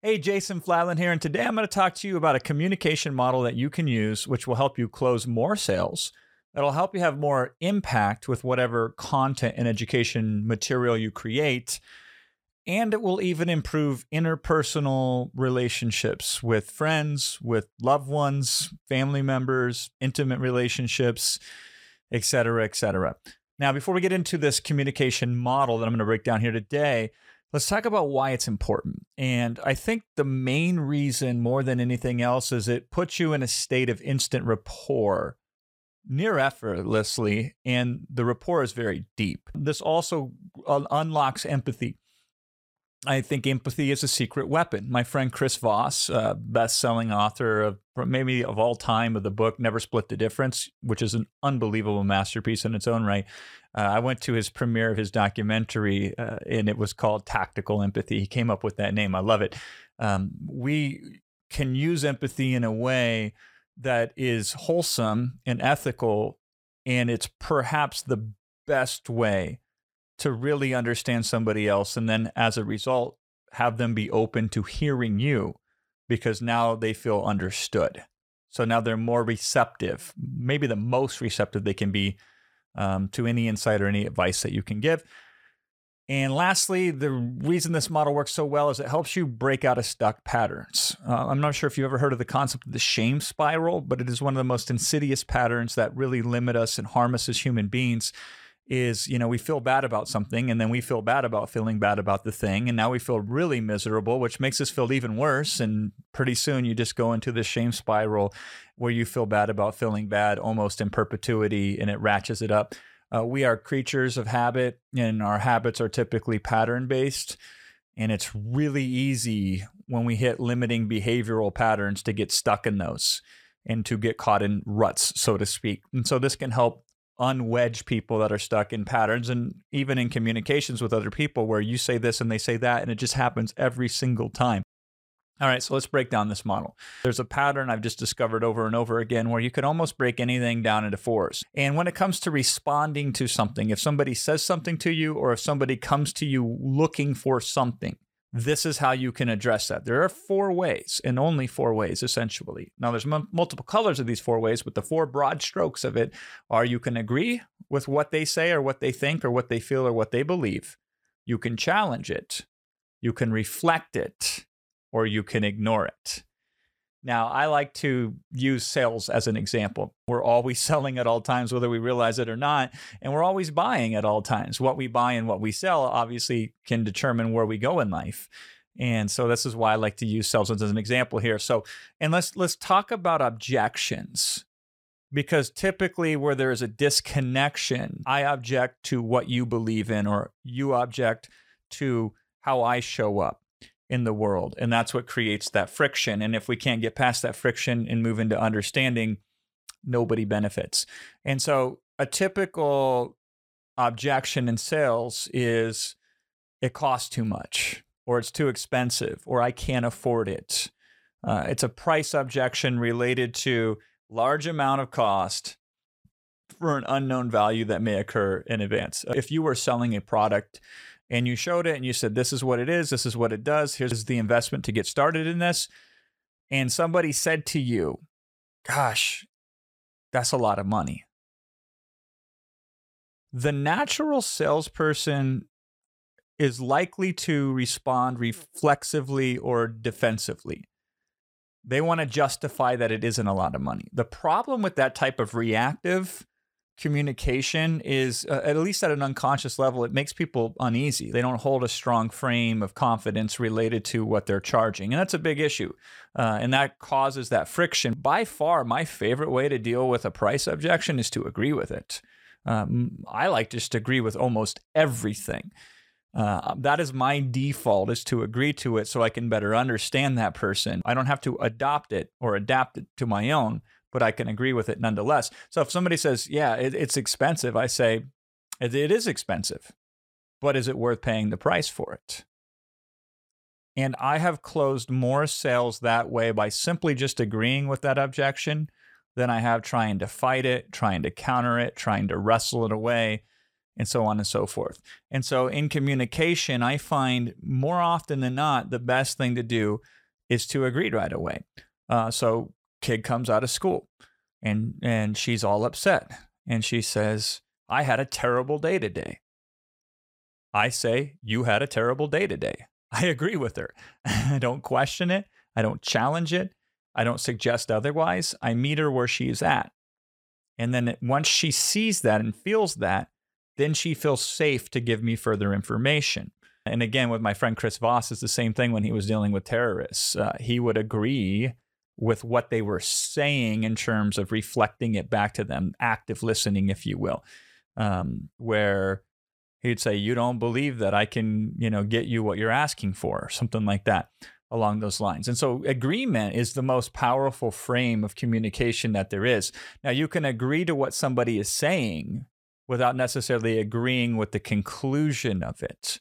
Hey, Jason Fladlien here, and today I'm going to talk to you about a communication model that you can use, which will help you close more sales. It'll help you have more impact with whatever content and education material you create. And it will even improve interpersonal relationships with friends, with loved ones, family members, intimate relationships, etc., etc. Now, before we get into this communication model that I'm going to break down here today, let's talk about why it's important. And I think the main reason, more than anything else, is it puts you in a state of instant rapport near effortlessly, and the rapport is very deep. This also uh, unlocks empathy. I think empathy is a secret weapon. My friend Chris Voss, uh, best-selling author of maybe of all time of the book "Never Split the Difference," which is an unbelievable masterpiece in its own right. Uh, I went to his premiere of his documentary, uh, and it was called "Tactical Empathy." He came up with that name. I love it. Um, we can use empathy in a way that is wholesome and ethical, and it's perhaps the best way to really understand somebody else and then as a result have them be open to hearing you because now they feel understood. So now they're more receptive maybe the most receptive they can be um, to any insight or any advice that you can give. And lastly, the reason this model works so well is it helps you break out of stuck patterns. Uh, I'm not sure if you've ever heard of the concept of the shame spiral, but it is one of the most insidious patterns that really limit us and harm us as human beings is you know we feel bad about something and then we feel bad about feeling bad about the thing and now we feel really miserable which makes us feel even worse and pretty soon you just go into this shame spiral where you feel bad about feeling bad almost in perpetuity and it ratchets it up. Uh, we are creatures of habit and our habits are typically pattern based and it's really easy when we hit limiting behavioral patterns to get stuck in those and to get caught in ruts so to speak. And so this can help unwedge people that are stuck in patterns and even in communications with other people where you say this and they say that and it just happens every single time. All right, so let's break down this model. There's a pattern I've just discovered over and over again where you can almost break anything down into fours. And when it comes to responding to something, if somebody says something to you or if somebody comes to you looking for something, this is how you can address that. There are four ways, and only four ways, essentially. Now, there's m- multiple colors of these four ways, but the four broad strokes of it are you can agree with what they say or what they think or what they feel or what they believe. You can challenge it. You can reflect it, or you can ignore it. Now, I like to use sales as an example. We're always selling at all times, whether we realize it or not, and we're always buying at all times. What we buy and what we sell obviously can determine where we go in life. And so this is why I like to use sales as an example here. So, and let's let's talk about objections. Because typically where there is a disconnection, I object to what you believe in or you object to how I show up in the world. And that's what creates that friction. And if we can't get past that friction and move into understanding, nobody benefits. And so a typical objection in sales is it costs too much, or it's too expensive, or I can't afford it. Uh, it's a price objection related to large amount of cost for an unknown value that may occur in advance. If you were selling a product and you showed it and you said, This is what it is, this is what it does, here's the investment to get started in this. And somebody said to you, Gosh, that's a lot of money. The natural salesperson is likely to respond reflexively or defensively. They want to justify that it isn't a lot of money. The problem with that type of reactive communication is uh, at least at an unconscious level it makes people uneasy. They don't hold a strong frame of confidence related to what they're charging and that's a big issue uh, and that causes that friction. By far my favorite way to deal with a price objection is to agree with it. Um, i like just to agree with almost everything. Uh, that is my default is to agree to it so i can better understand that person. I don't have to adopt it or adapt it to my own but I can agree with it nonetheless. So if somebody says, yeah, it, it's expensive, I say, it, it is expensive, but is it worth paying the price for it? And I have closed more sales that way by simply just agreeing with that objection than I have trying to fight it, trying to counter it, trying to wrestle it away. and so on and so forth. And so in communication, I find more often than not, the best thing to do is to agree right away. Uh, so kid comes out of school and and she's all upset and she says, I had a terrible day today. I say, You had a terrible day today. I agree with her. I don't question it. I don't challenge it. I don't suggest otherwise. I meet her where she's at. And then once she sees that and feels that, then she feels safe to give me further information. And again, with my friend Chris Voss, it's the same thing when he was dealing with terrorists. Uh, he would agree with what they were saying in terms of reflecting it back to them, active listening, if you will, um, where he'd say, "You don't believe that I can, you know, get you what you're asking for," something like that along those lines. And so agreement is the most powerful frame of communication that there is. Now you can agree to what somebody is saying without necessarily agreeing with the conclusion of it.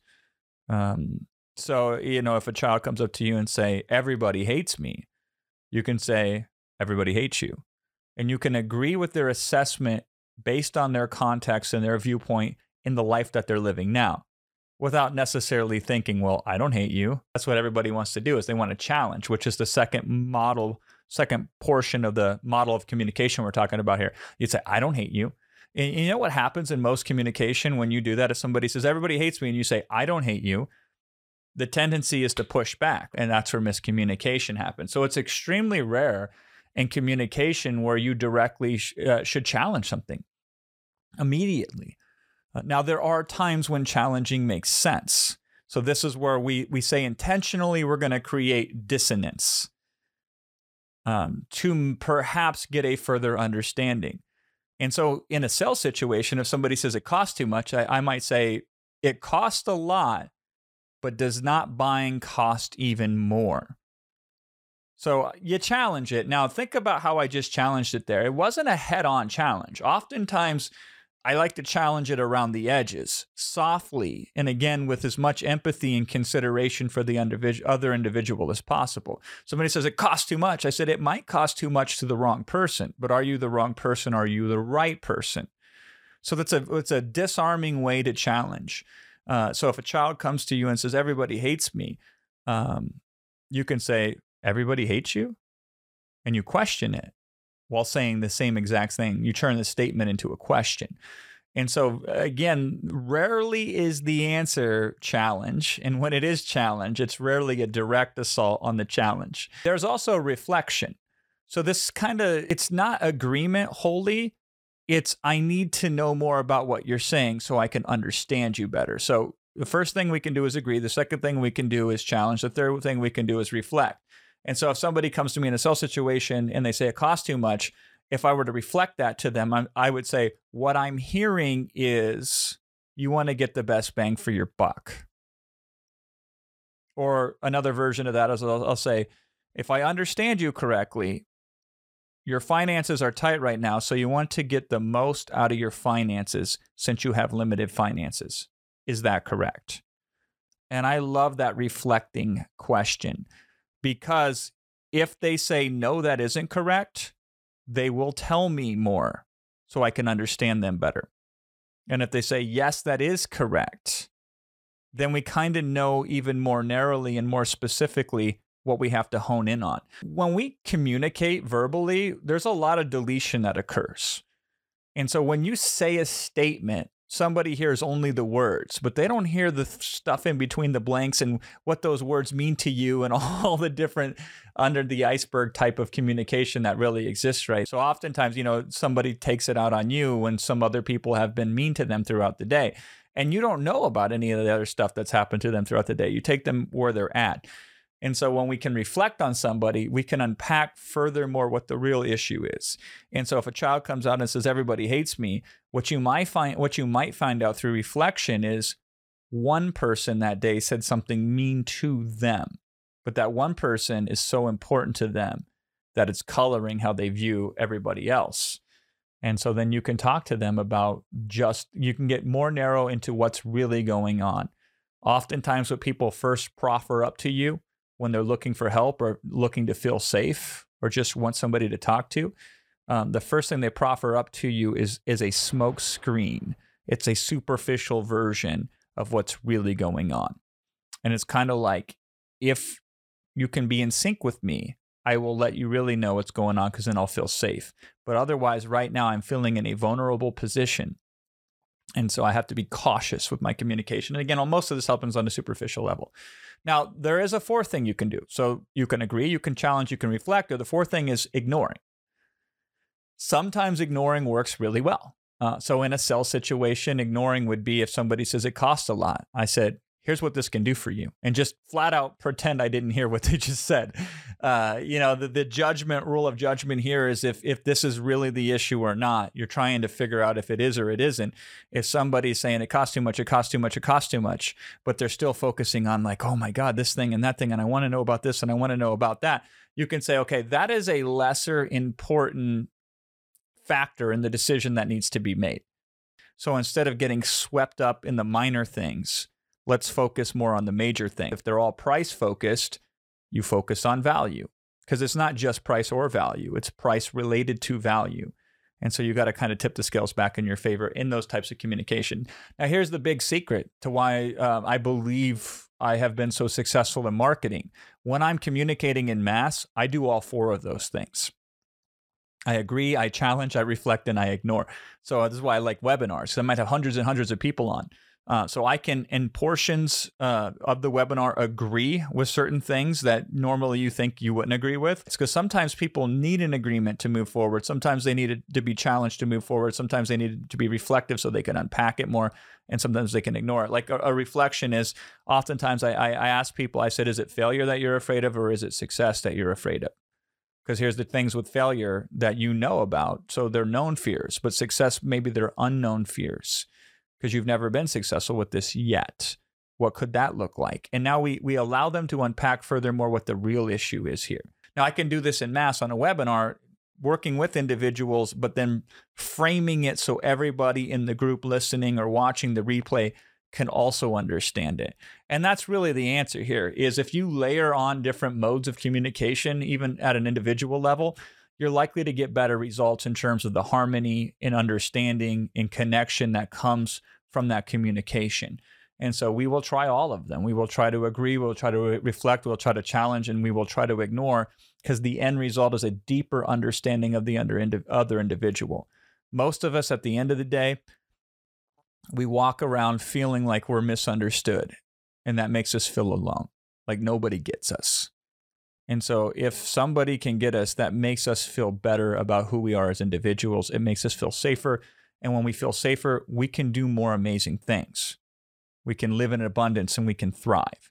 Um, so, you know, if a child comes up to you and say, everybody hates me, you can say, everybody hates you. And you can agree with their assessment based on their context and their viewpoint in the life that they're living now without necessarily thinking, well, I don't hate you. That's what everybody wants to do is they want to challenge, which is the second model, second portion of the model of communication we're talking about here. You'd say, I don't hate you. And you know what happens in most communication when you do that? If somebody says, everybody hates me, and you say, I don't hate you, the tendency is to push back. And that's where miscommunication happens. So it's extremely rare in communication where you directly sh- uh, should challenge something immediately. Uh, now, there are times when challenging makes sense. So this is where we we say intentionally we're going to create dissonance um, to perhaps get a further understanding. And so, in a sales situation, if somebody says it costs too much, I, I might say it costs a lot, but does not buying cost even more? So uh, you challenge it. Now, think about how I just challenged it there. It wasn't a head on challenge. Oftentimes, I like to challenge it around the edges, softly, and again with as much empathy and consideration for the other individual as possible. Somebody says it costs too much. I said it might cost too much to the wrong person, but are you the wrong person? Are you the right person? So that's a it's a disarming way to challenge. Uh, so if a child comes to you and says everybody hates me, um, you can say everybody hates you, and you question it while saying the same exact thing. You turn the statement into a question. And so, again, rarely is the answer challenge. And when it is challenge, it's rarely a direct assault on the challenge. There's also reflection. So, this kind of, it's not agreement wholly. It's, I need to know more about what you're saying so I can understand you better. So, the first thing we can do is agree. The second thing we can do is challenge. The third thing we can do is reflect. And so if somebody comes to me in a sales situation and they say it costs too much, if I were to reflect that to them, I, I would say, what I'm hearing is you want to get the best bang for your buck. Or another version of that is I'll, I'll say, if I understand you correctly, your finances are tight right now, so you want to get the most out of your finances since you have limited finances. Is that correct? And I love that reflecting question because if they say, no, that isn't correct, they will tell me more so I can understand them better. And if they say, yes, that is correct, then we kind of know even more narrowly and more specifically what we have to hone in on. When we communicate verbally, there's a lot of deletion that occurs. And so when you say a statement somebody hears only the words, but they don't hear the stuff in between the blanks and what those words mean to you and all the different under the iceberg type of communication that really exists, right? So oftentimes, you know, somebody takes it out on you when some other people have been mean to them throughout the day. And you don't know about any of the other stuff that's happened to them throughout the day. You take them where they're at. And so when we can reflect on somebody, we can unpack furthermore what the real issue is. And so if a child comes out and says everybody hates me, what you might find what you might find out through reflection is one person that day said something mean to them. But that one person is so important to them that it's coloring how they view everybody else. And so then you can talk to them about just you can get more narrow into what's really going on. Oftentimes what people first proffer up to you when they're looking for help or looking to feel safe or just want somebody to talk to, um, the first thing they proffer up to you is is a smoke screen. It's a superficial version of what's really going on. And it's kind of like if you can be in sync with me, I will let you really know what's going on because then I'll feel safe. But otherwise, right now, I'm feeling in a vulnerable position. And so I have to be cautious with my communication. And again, most of this happens on a superficial level. Now, there is a fourth thing you can do. So you can agree, you can challenge, you can reflect. Or the fourth thing is ignoring. Sometimes ignoring works really well. Uh, so in a sell situation, ignoring would be if somebody says it costs a lot. I said, here's what this can do for you and just flat out pretend i didn't hear what they just said. Uh, you know the, the judgment rule of judgment here is if if this is really the issue or not you're trying to figure out if it is or it isn't. If somebody's saying it costs too much it costs too much it costs too much but they're still focusing on like oh my god this thing and that thing and i want to know about this and i want to know about that you can say okay that is a lesser important factor in the decision that needs to be made. So instead of getting swept up in the minor things let's focus more on the major thing. If they're all price focused, you focus on value because it's not just price or value, it's price related to value. And so you got to kind of tip the scales back in your favor in those types of communication. Now, here's the big secret to why uh, I believe I have been so successful in marketing. When I'm communicating in mass, I do all four of those things. I agree, I challenge, I reflect, and I ignore. So this is why I like webinars. I might have hundreds and hundreds of people on. Uh, so I can, in portions uh, of the webinar, agree with certain things that normally you think you wouldn't agree with. It's because sometimes people need an agreement to move forward. Sometimes they need to be challenged to move forward. Sometimes they need to be reflective so they can unpack it more. And sometimes they can ignore it. Like a, a reflection is oftentimes I, I, I ask people, I said, is it failure that you're afraid of or is it success that you're afraid of? because here's the things with failure that you know about. So they're known fears, but success, maybe they're unknown fears because you've never been successful with this yet. What could that look like? And now we we allow them to unpack furthermore what the real issue is here. Now I can do this in mass on a webinar working with individuals but then framing it so everybody in the group listening or watching the replay can also understand it. And that's really the answer here is if you layer on different modes of communication even at an individual level, you're likely to get better results in terms of the harmony and understanding and connection that comes from that communication. And so we will try all of them. We will try to agree, we'll try to re- reflect, we'll try to challenge, and we will try to ignore because the end result is a deeper understanding of the other individual. Most of us at the end of the day, we walk around feeling like we're misunderstood, and that makes us feel alone, like nobody gets us. And so, if somebody can get us, that makes us feel better about who we are as individuals. It makes us feel safer. And when we feel safer, we can do more amazing things. We can live in abundance and we can thrive.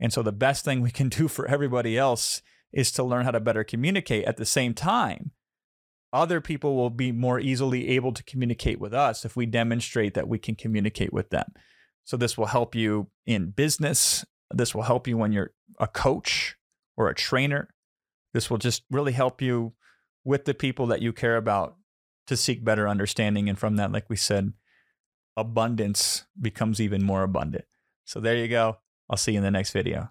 And so, the best thing we can do for everybody else is to learn how to better communicate. At the same time, other people will be more easily able to communicate with us if we demonstrate that we can communicate with them. So, this will help you in business. This will help you when you're a coach or a trainer. This will just really help you with the people that you care about to seek better understanding. And from that, like we said, abundance becomes even more abundant. So there you go. I'll see you in the next video.